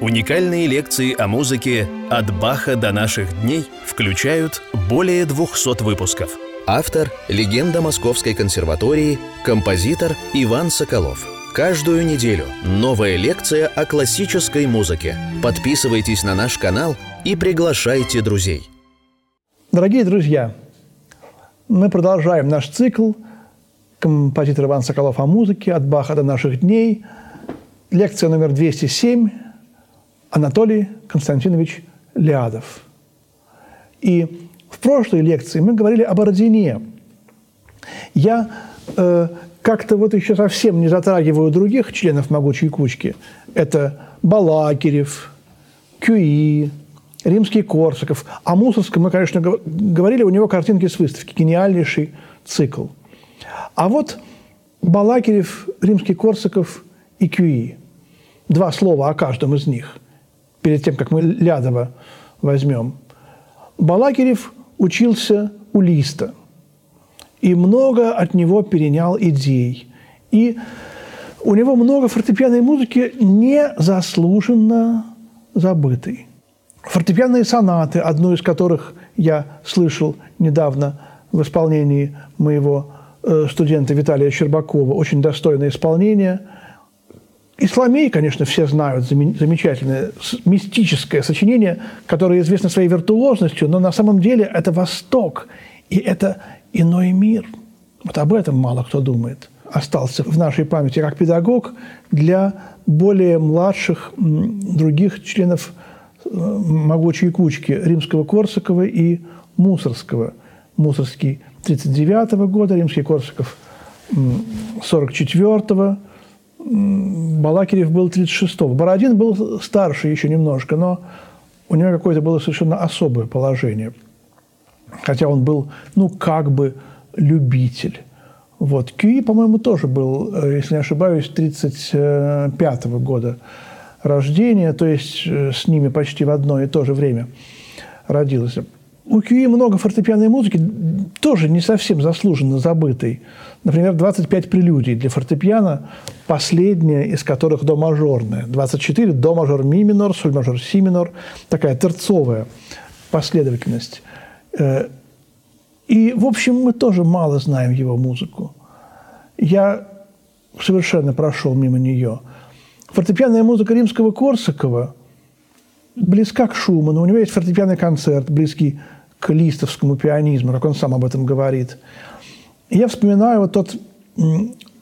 Уникальные лекции о музыке «От Баха до наших дней» включают более 200 выпусков. Автор – легенда Московской консерватории, композитор Иван Соколов. Каждую неделю новая лекция о классической музыке. Подписывайтесь на наш канал и приглашайте друзей. Дорогие друзья, мы продолжаем наш цикл композитор Иван Соколов о музыке «От Баха до наших дней». Лекция номер 207 Анатолий Константинович Лядов. И в прошлой лекции мы говорили об Ордене. Я э, как-то вот еще совсем не затрагиваю других членов могучей кучки. Это Балакирев, Кюи, Римский Корсаков. О Мусорском мы, конечно, говорили, у него картинки с выставки, гениальнейший цикл. А вот Балакирев, Римский Корсаков и Кюи. Два слова о каждом из них – перед тем, как мы Лядова возьмем. Балакирев учился у Листа и много от него перенял идей. И у него много фортепианной музыки незаслуженно забытой. Фортепианные сонаты, одну из которых я слышал недавно в исполнении моего э, студента Виталия Щербакова, очень достойное исполнение – Исламей, конечно, все знают, замечательное мистическое сочинение, которое известно своей виртуозностью, но на самом деле это Восток, и это иной мир. Вот об этом мало кто думает. Остался в нашей памяти как педагог для более младших других членов э, могучей кучки римского Корсакова и Мусорского. Мусорский 39 -го года, римский Корсаков 44 -го Балакирев был 36-го. Бородин был старше еще немножко, но у него какое-то было совершенно особое положение. Хотя он был, ну, как бы любитель. Вот. Кюи, по-моему, тоже был, э, если не ошибаюсь, 35-го года рождения, то есть э, с ними почти в одно и то же время родился. У Кюи много фортепианной музыки, тоже не совсем заслуженно забытой. Например, 25 прелюдий для фортепиано, последняя из которых до мажорная. 24 до мажор ми минор, соль мажор си минор, такая терцовая последовательность. Э, и, в общем, мы тоже мало знаем его музыку. Я совершенно прошел мимо нее. Фортепианная музыка римского Корсакова близка к Шуману. У него есть фортепианный концерт, близкий к листовскому пианизму, как он сам об этом говорит – я вспоминаю вот тот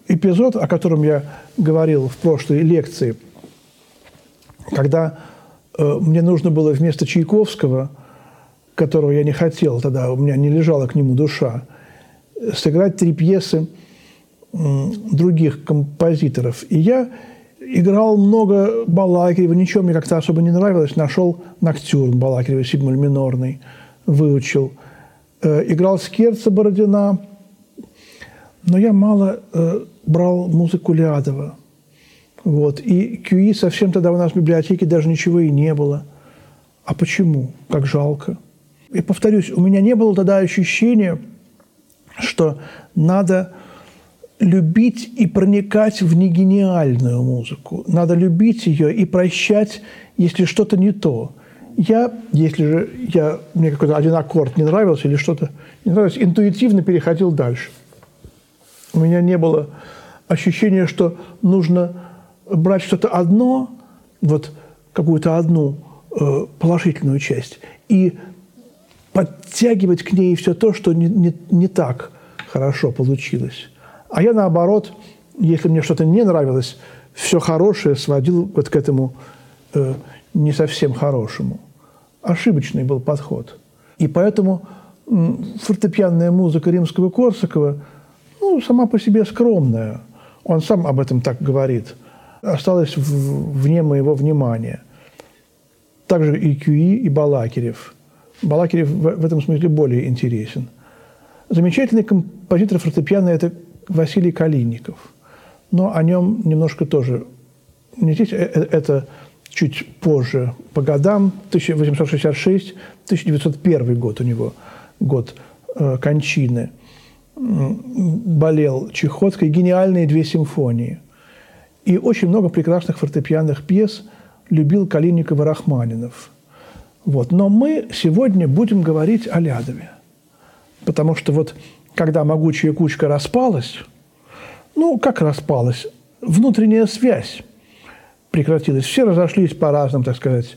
эпизод, о котором я говорил в прошлой лекции, когда э, мне нужно было вместо Чайковского, которого я не хотел тогда, у меня не лежала к нему душа, сыграть три пьесы других композиторов. И я играл много Балакирева, ничего мне как-то особо не нравилось. Нашел Ноктюрн Балакирева, сигмаль минорный, выучил. Э, играл Скерца Бородина, но я мало э, брал музыку Лядова. Вот. И QE совсем тогда у нас в библиотеке даже ничего и не было. А почему? Как жалко. И повторюсь, у меня не было тогда ощущения, что надо любить и проникать в негениальную музыку. Надо любить ее и прощать, если что-то не то. Я, если же я, мне какой-то один аккорд не нравился или что-то не нравилось, интуитивно переходил дальше – у меня не было ощущения, что нужно брать что-то одно, вот какую-то одну э, положительную часть, и подтягивать к ней все то, что не, не, не так хорошо получилось. А я, наоборот, если мне что-то не нравилось, все хорошее сводил вот к этому э, не совсем хорошему. Ошибочный был подход. И поэтому фортепианная музыка римского Корсакова – ну, сама по себе скромная. Он сам об этом так говорит. Осталось в, вне моего внимания. Также и Кюи, и Балакирев. Балакирев в, этом смысле более интересен. Замечательный композитор фортепиано – это Василий Калинников. Но о нем немножко тоже. Не здесь, э, э, это чуть позже по годам, 1866-1901 год у него, год э, кончины – болел Чехотской, гениальные две симфонии. И очень много прекрасных фортепианных пьес, любил Калиников и Рахманинов. Вот. Но мы сегодня будем говорить о Лядове. Потому что вот когда могучая кучка распалась, ну, как распалась? Внутренняя связь прекратилась. Все разошлись по разным, так сказать,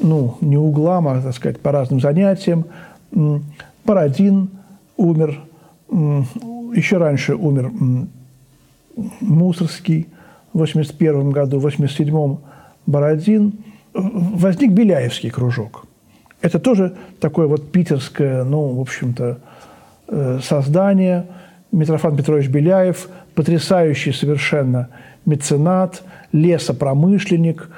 ну, не углам, а, так сказать, по разным занятиям. Парадин умер, еще раньше умер Мусорский в 81 году, в 87 Бородин. Возник Беляевский кружок. Это тоже такое вот питерское, ну, в общем-то, э, создание. Митрофан Петрович Беляев, потрясающий совершенно меценат, лесопромышленник,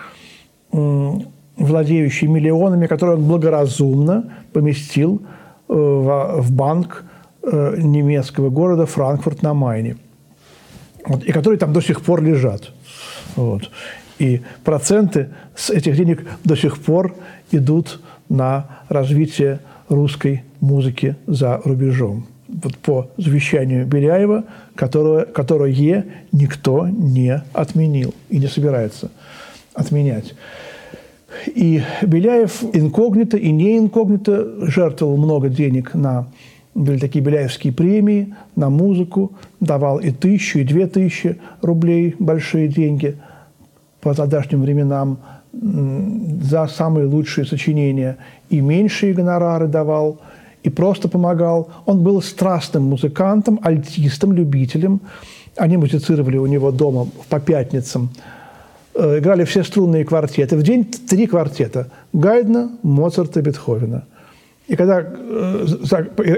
владеющий миллионами, которые он благоразумно поместил э, в банк э, немецкого города Франкфурт на Майне. Вот, и которые там до сих пор лежат. Вот. И проценты с этих денег до сих пор идут на развитие русской музыки за рубежом. Вот по завещанию Беляева, которое, которое никто не отменил и не собирается отменять. И Беляев инкогнито и не инкогнито жертвовал много денег на были такие Беляевские премии на музыку, давал и тысячу, и две тысячи рублей, большие деньги по тогдашним временам за самые лучшие сочинения, и меньшие гонорары давал, и просто помогал. Он был страстным музыкантом, альтистом, любителем. Они музицировали у него дома по пятницам – Э, играли все струнные квартеты. В день три квартета. Гайдна, Моцарта, Бетховена. И когда э,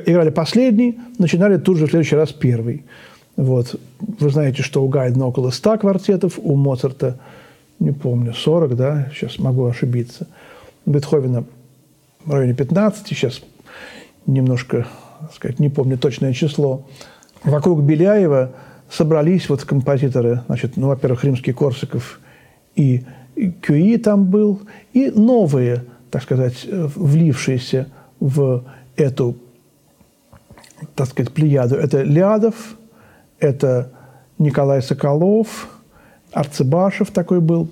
играли последний, начинали тут же в следующий раз первый. Вот. Вы знаете, что у Гайдна около 100 квартетов, у Моцарта, не помню, 40, да, сейчас могу ошибиться. У Бетховена в районе 15, сейчас немножко, так сказать, не помню точное число. Вокруг Беляева собрались вот композиторы, значит, ну, во-первых, римский Корсаков и QE там был, и новые, так сказать, влившиеся в эту, так сказать, плеяду. Это Лядов, это Николай Соколов, Арцебашев такой был.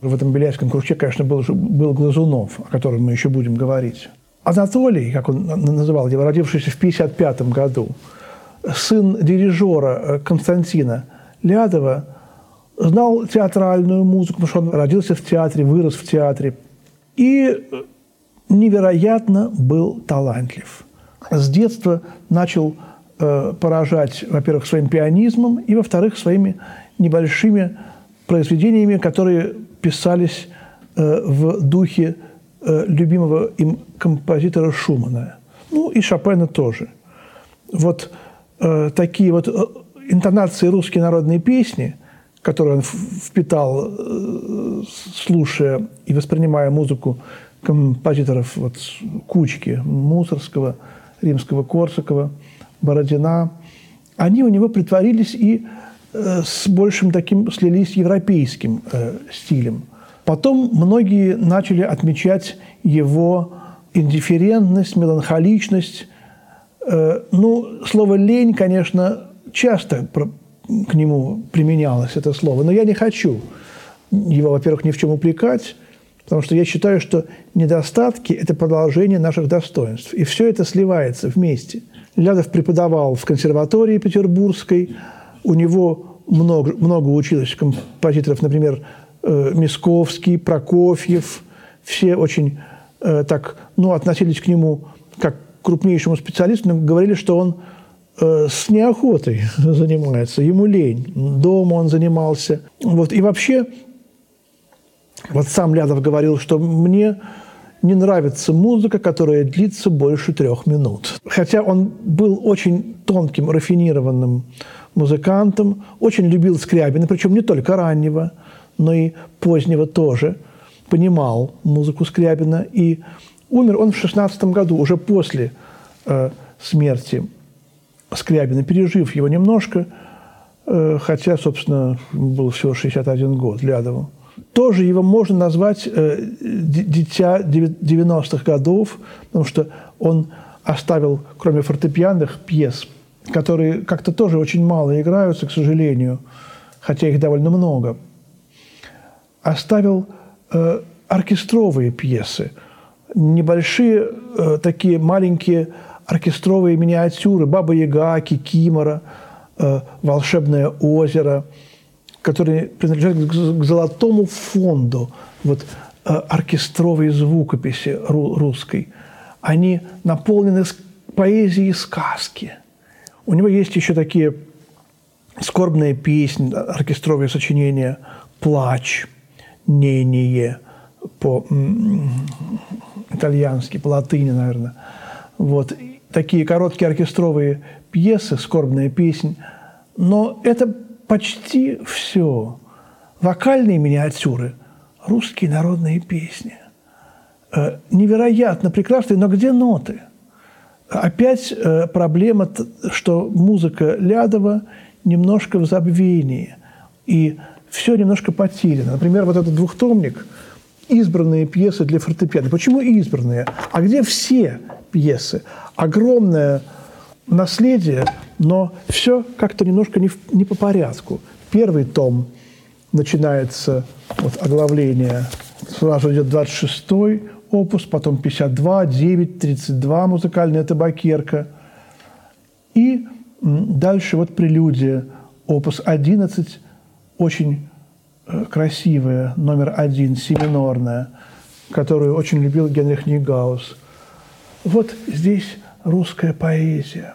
В этом Беляевском кружке, конечно, был, был Глазунов, о котором мы еще будем говорить. Анатолий, как он называл его, родившийся в 1955 году, сын дирижера Константина Лядова – знал театральную музыку, потому что он родился в театре, вырос в театре. И невероятно был талантлив. С детства начал э, поражать, во-первых, своим пианизмом, и, во-вторых, своими небольшими произведениями, которые писались э, в духе э, любимого им композитора Шумана. Ну, и Шопена тоже. Вот э, такие вот э, интонации русской народной песни – который он впитал, э, слушая и воспринимая музыку композиторов вот, Кучки, Мусорского, Римского, Корсакова, Бородина, они у него притворились и э, с большим таким слились европейским э, стилем. Потом многие начали отмечать его индифферентность, меланхоличность. Э, ну, слово «лень», конечно, часто к нему применялось это слово. Но я не хочу его, во-первых, ни в чем упрекать, потому что я считаю, что недостатки – это продолжение наших достоинств. И все это сливается вместе. Лядов преподавал в консерватории петербургской, у него много, много училось композиторов, например, э, Мисковский, Прокофьев, все очень э, так, ну, относились к нему как к крупнейшему специалисту, но говорили, что он Э, с неохотой занимается, ему лень. Дома он занимался. Вот. И вообще, вот сам Лядов говорил, что мне не нравится музыка, которая длится больше трех минут. Хотя он был очень тонким, рафинированным музыкантом, очень любил Скрябина, причем не только раннего, но и позднего тоже. Понимал музыку Скрябина. И умер он в 16 году, уже после э, смерти Скрябина, пережив его немножко, э, хотя, собственно, был всего 61 год Лядову. Тоже его можно назвать э, дитя 90-х годов, потому что он оставил, кроме фортепианных пьес, которые как-то тоже очень мало играются, к сожалению, хотя их довольно много, оставил э, оркестровые пьесы, небольшие э, такие маленькие оркестровые миниатюры. «Баба Яга», «Кикимора», э, «Волшебное озеро», которые принадлежат к золотому фонду вот, э, оркестровой звукописи русской. Они наполнены поэзией сказки. У него есть еще такие скорбные песни, оркестровые сочинения «Плач», «Нение», по-итальянски, по латыни, наверное. Вот. Такие короткие оркестровые пьесы, скорбная песня. Но это почти все. Вокальные миниатюры, русские народные песни. Э, невероятно прекрасные, но где ноты? Опять э, проблема, что музыка Лядова немножко в забвении. И все немножко потеряно. Например, вот этот двухтомник – избранные пьесы для фортепиано. Почему избранные? А где все пьесы? Огромное наследие, но все как-то немножко не, в, не по порядку. Первый том начинается вот оглавление, сразу идет 26-й опус, потом 52, 9, 32 музыкальная табакерка. И дальше вот прелюдия, опус 11, очень Э, красивая, номер один, си минорная, которую очень любил Генрих Нигаус. Вот здесь русская поэзия.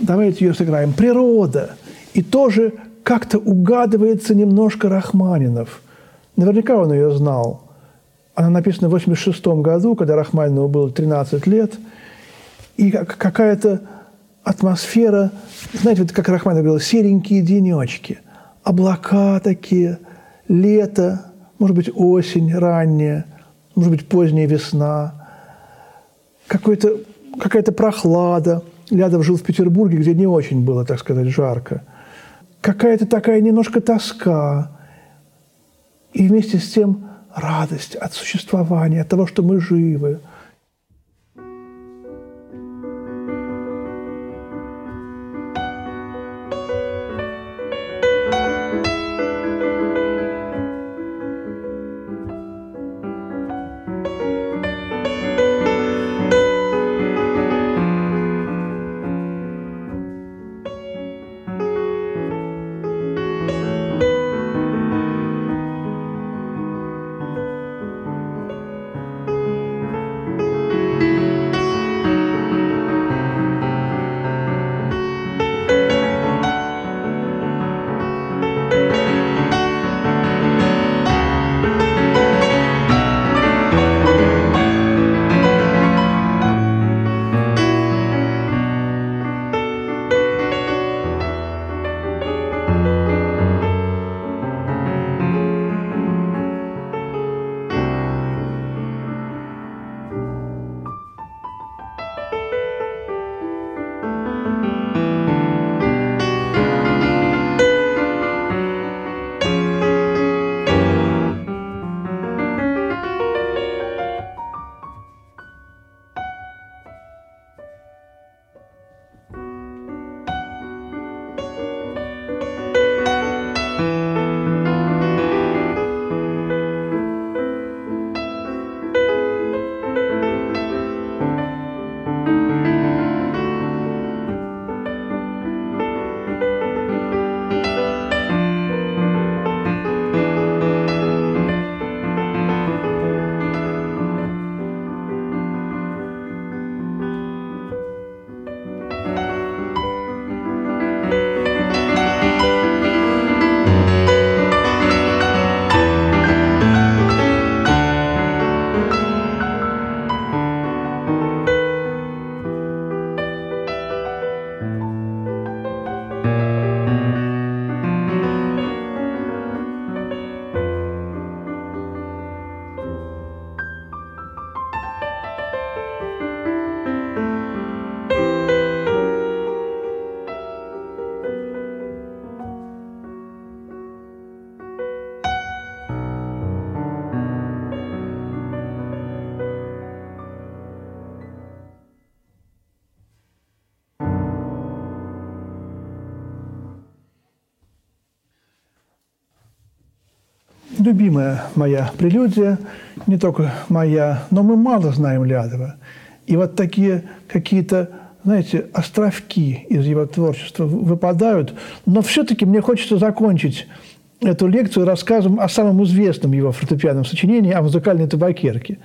Давайте ее сыграем. Природа. И тоже как-то угадывается немножко Рахманинов. Наверняка он ее знал. Она написана в 86 году, когда Рахманинову было 13 лет. И какая-то атмосфера, знаете, вот как Рахманинов говорил, серенькие денечки – облака такие, лето, может быть, осень ранняя, может быть, поздняя весна, какой-то, какая-то прохлада. Лядов жил в Петербурге, где не очень было, так сказать, жарко. Какая-то такая немножко тоска. И вместе с тем радость от существования, от того, что мы живы – любимая моя прелюдия, не только моя, но мы мало знаем Лядова. И вот такие какие-то, знаете, островки из его творчества выпадают. Но все-таки мне хочется закончить эту лекцию рассказом о самом известном его фортепианном сочинении, о музыкальной табакерке.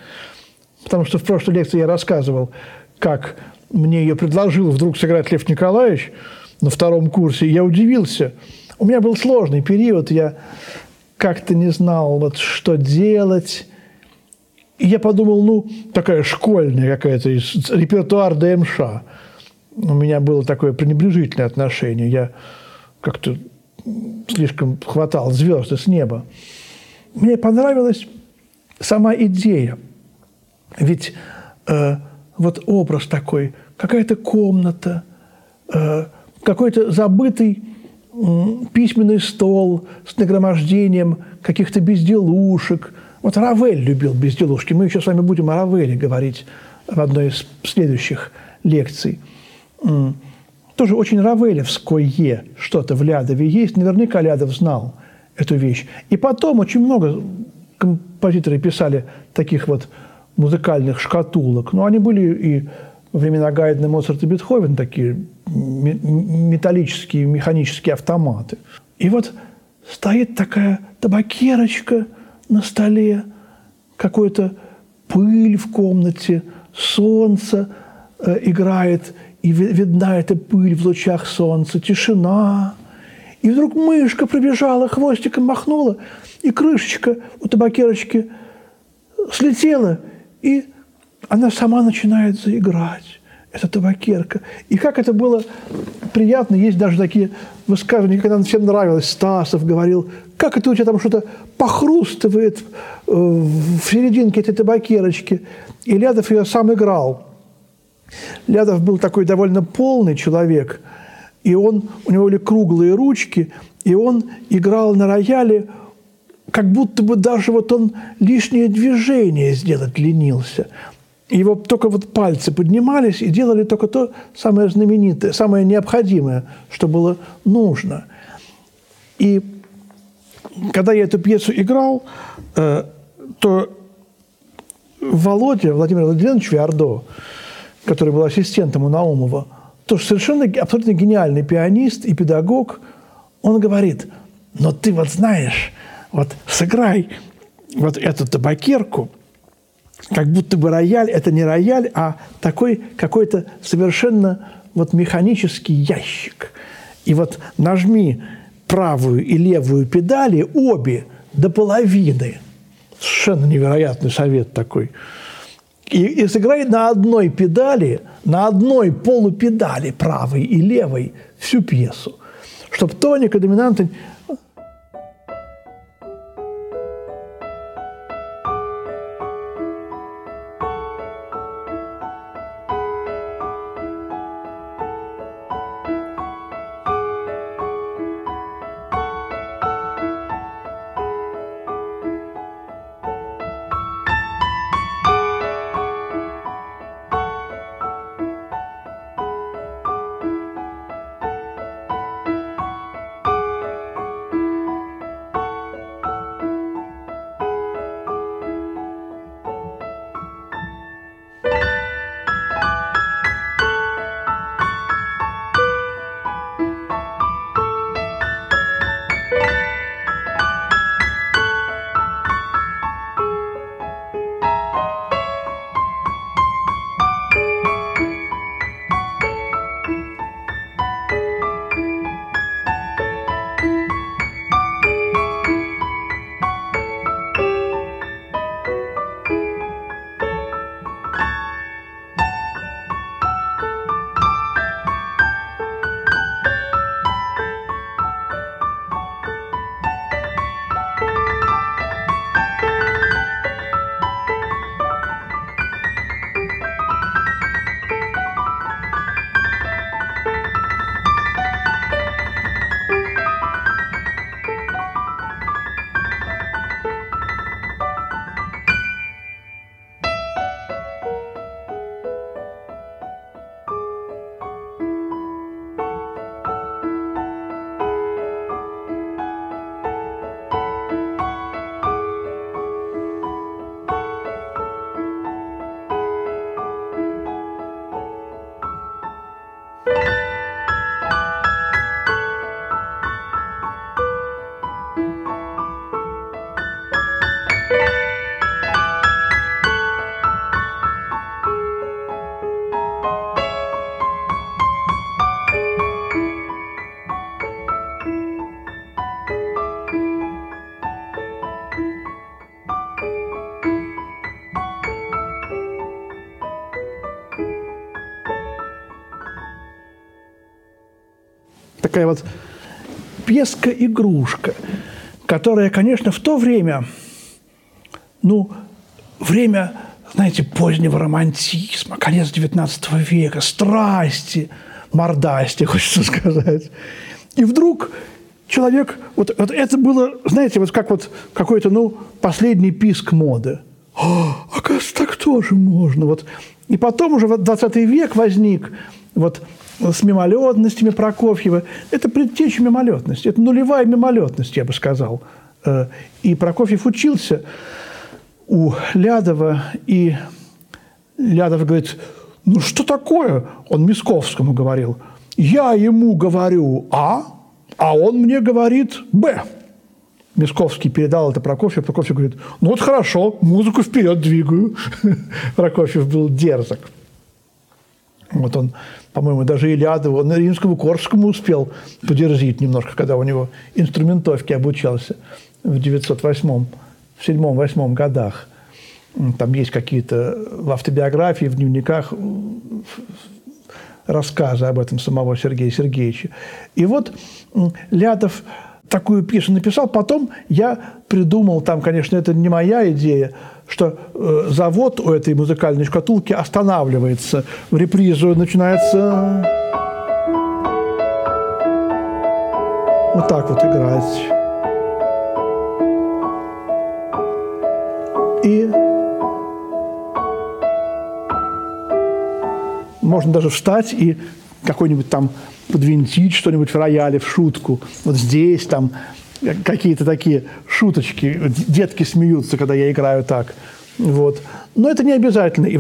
Потому что в прошлой лекции я рассказывал, как мне ее предложил вдруг сыграть Лев Николаевич на втором курсе, и я удивился. У меня был сложный период, я как-то не знал, вот, что делать. И я подумал, ну, такая школьная какая-то, репертуар ДМШ. У меня было такое пренебрежительное отношение. Я как-то слишком хватал звезды с неба. Мне понравилась сама идея. Ведь э, вот образ такой, какая-то комната, э, какой-то забытый письменный стол с нагромождением каких-то безделушек. Вот Равель любил безделушки. Мы еще с вами будем о Равеле говорить в одной из следующих лекций. Тоже очень равелевское что-то в Лядове есть. Наверняка Лядов знал эту вещь. И потом очень много композиторы писали таких вот музыкальных шкатулок. Но они были и времена Гайдена, Моцарта и Бетховен такие металлические, механические автоматы. И вот стоит такая табакерочка на столе, какой-то пыль в комнате, солнце э, играет, и видна эта пыль в лучах солнца, тишина. И вдруг мышка пробежала, хвостиком махнула, и крышечка у табакерочки слетела, и она сама начинает заиграть. Это табакерка. И как это было приятно. Есть даже такие высказывания, когда всем нравилось. Стасов говорил, как это у тебя там что-то похрустывает э, в серединке этой табакерочки. И Лядов ее сам играл. Лядов был такой довольно полный человек, и он, у него были круглые ручки, и он играл на рояле, как будто бы даже вот он лишнее движение сделать ленился – его только вот пальцы поднимались и делали только то самое знаменитое, самое необходимое, что было нужно. И когда я эту пьесу играл, э, то Володя, Владимир Владимирович Виардо, который был ассистентом у Наумова, тоже совершенно абсолютно гениальный пианист и педагог, он говорит, но ты вот знаешь, вот сыграй вот эту табакерку – как будто бы рояль – это не рояль, а такой какой-то совершенно вот механический ящик. И вот нажми правую и левую педали, обе до половины. Совершенно невероятный совет такой. И, и сыграй на одной педали, на одной полупедали правой и левой всю пьесу, чтобы тоника, доминанта такая вот песка-игрушка, которая, конечно, в то время, ну, время, знаете, позднего романтизма, конец XIX века, страсти, мордасти, хочется сказать. И вдруг человек, вот, вот это было, знаете, вот как вот какой-то, ну, последний писк моды. О, оказывается, так тоже можно. Вот. И потом уже вот 20 век возник вот с мимолетностями Прокофьева. Это предтеча мимолетности, это нулевая мимолетность, я бы сказал. Э, и Прокофьев учился у Лядова, и Лядов говорит, ну что такое? Он Мисковскому говорил. Я ему говорю А, а он мне говорит Б. Мисковский передал это Прокофьеву, Прокофьев говорит, ну вот хорошо, музыку вперед двигаю. Прокофьев был дерзок. Вот он, по-моему, даже Илядову, он римскому Корскому успел подерзить немножко, когда у него инструментовки обучался в 908 в 7-8 годах. Там есть какие-то в автобиографии, в дневниках рассказы об этом самого Сергея Сергеевича. И вот Лядов такую пьесу написал. Потом я придумал, там, конечно, это не моя идея, что э, завод у этой музыкальной шкатулки останавливается. В репризу начинается вот так вот играть. И можно даже встать и какой-нибудь там подвинтить что-нибудь в рояле в шутку. Вот здесь там какие-то такие шуточки. Детки смеются, когда я играю так. Вот. Но это не обязательно. И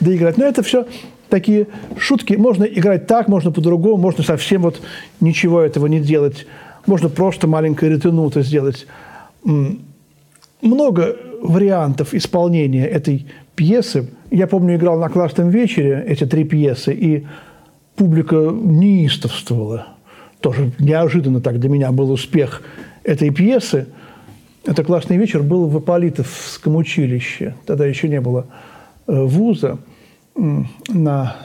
доиграть. Но это все такие шутки. Можно играть так, можно по-другому, можно совсем вот ничего этого не делать. Можно просто маленькое ретенуто сделать. Много вариантов исполнения этой пьесы. Я помню, играл на классном вечере эти три пьесы, и публика неистовствовала. Тоже неожиданно так для меня был успех этой пьесы. Это классный вечер был в Аполитовском училище. Тогда еще не было э, вуза на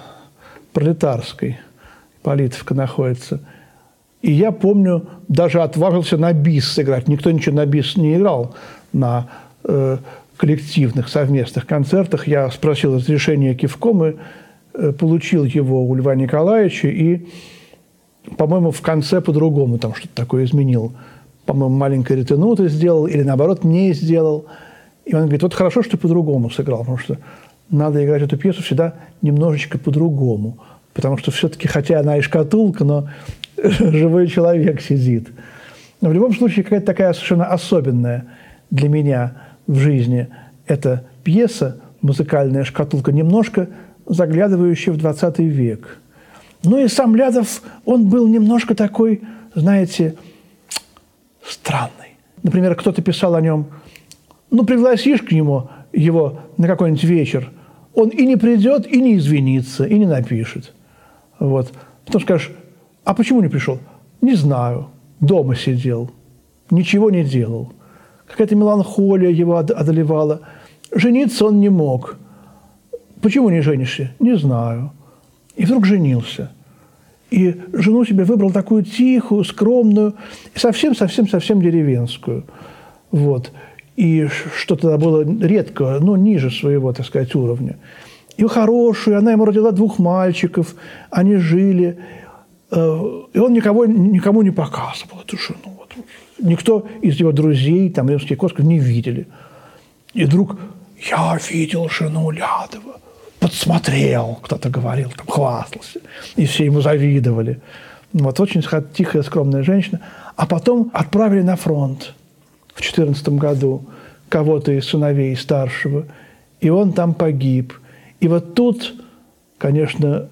Пролетарской. Политовка находится. И я помню, даже отважился на бис сыграть. Никто ничего на бис не играл на э, коллективных совместных концертах. Я спросил разрешения кивком и получил его у Льва Николаевича. И, по-моему, в конце по-другому там что-то такое изменил. По-моему, маленькое ретенуто сделал или, наоборот, не сделал. И он говорит, вот хорошо, что по-другому сыграл, потому что надо играть эту пьесу всегда немножечко по-другому. Потому что все-таки, хотя она и шкатулка, но живой человек сидит. Но в любом случае, какая-то такая совершенно особенная для меня в жизни эта пьеса, музыкальная шкатулка, немножко заглядывающая в 20 век. Ну и сам Лядов, он был немножко такой, знаете, странный. Например, кто-то писал о нем, ну, пригласишь к нему его на какой-нибудь вечер, он и не придет, и не извинится, и не напишет. Вот. Потом скажешь, а почему не пришел? Не знаю. Дома сидел. Ничего не делал. Какая-то меланхолия его одолевала. Жениться он не мог. Почему не женишься? Не знаю. И вдруг женился. И жену себе выбрал такую тихую, скромную, совсем-совсем-совсем деревенскую. Вот. И что тогда было редко, но ниже своего, так сказать, уровня. И хорошую, она ему родила двух мальчиков, они жили. Э, и он никого, никому не показывал эту жену. Никто из его друзей, там, римских косков, не видели. И вдруг я видел жену Лядова, подсмотрел, кто-то говорил, там, хвастался. И все ему завидовали. Вот очень тихая, скромная женщина. А потом отправили на фронт в 14 году кого-то из сыновей старшего, и он там погиб. И вот тут, конечно,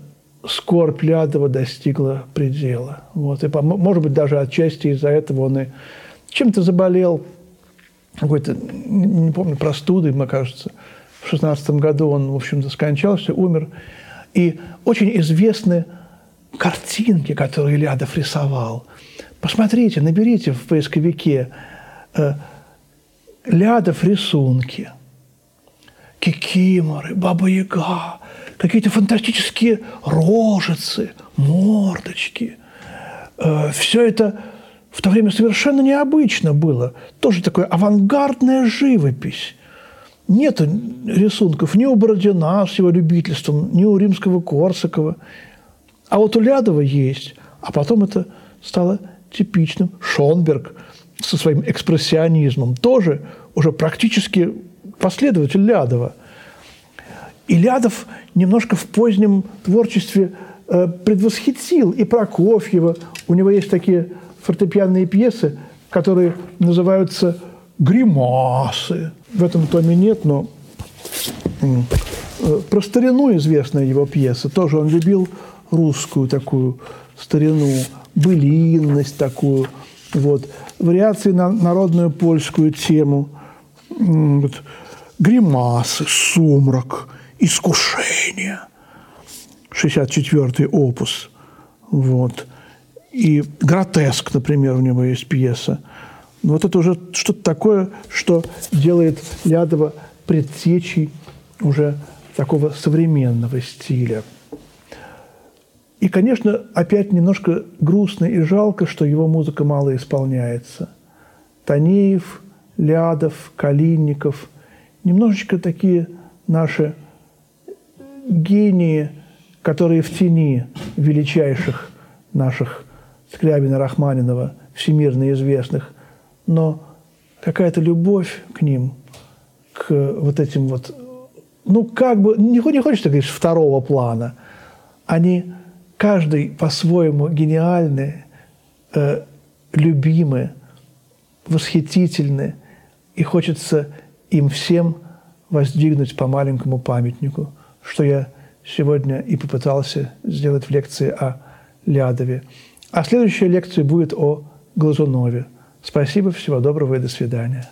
скорбь Лядова достигла предела. Вот. И, может быть, даже отчасти из-за этого он и чем-то заболел, какой-то, не помню, простудой, мне кажется. 16 году он, в общем-то, скончался, умер. И очень известны картинки, которые Лядов рисовал. Посмотрите, наберите в поисковике э, Лядов рисунки. Кикиморы, Баба Яга, какие-то фантастические рожицы, мордочки. Э, Все это в то время совершенно необычно было. Тоже такая авангардная живопись. Нет рисунков ни у Бородина с его любительством, ни у римского Корсакова. А вот у Лядова есть. А потом это стало типичным. Шонберг со своим экспрессионизмом тоже уже практически последователь Лядова. И Лядов немножко в позднем творчестве э, предвосхитил и Прокофьева. У него есть такие фортепианные пьесы, которые называются «Гримасы». В этом томе нет, но э, про старину известная его пьеса. Тоже он любил русскую такую старину, былинность такую. Вот. Вариации на народную польскую тему. Вот. Гримасы, сумрак, искушение. 64-й опус. Вот. И «Гротеск», например, у него есть пьеса. Но вот это уже что-то такое, что делает Лядова предтечей уже такого современного стиля. И, конечно, опять немножко грустно и жалко, что его музыка мало исполняется. Танеев, Лядов, Калинников – немножечко такие наши гении, которые в тени величайших наших Скрябина, Рахманинова, всемирно известных, но какая-то любовь к ним, к вот этим вот, ну, как бы, не, не хочется говорить, второго плана. Они каждый по-своему гениальны, э, любимы, восхитительны, и хочется им всем воздвигнуть по маленькому памятнику, что я сегодня и попытался сделать в лекции о Лядове. А следующая лекция будет о Глазунове. Спасибо, всего доброго и до свидания.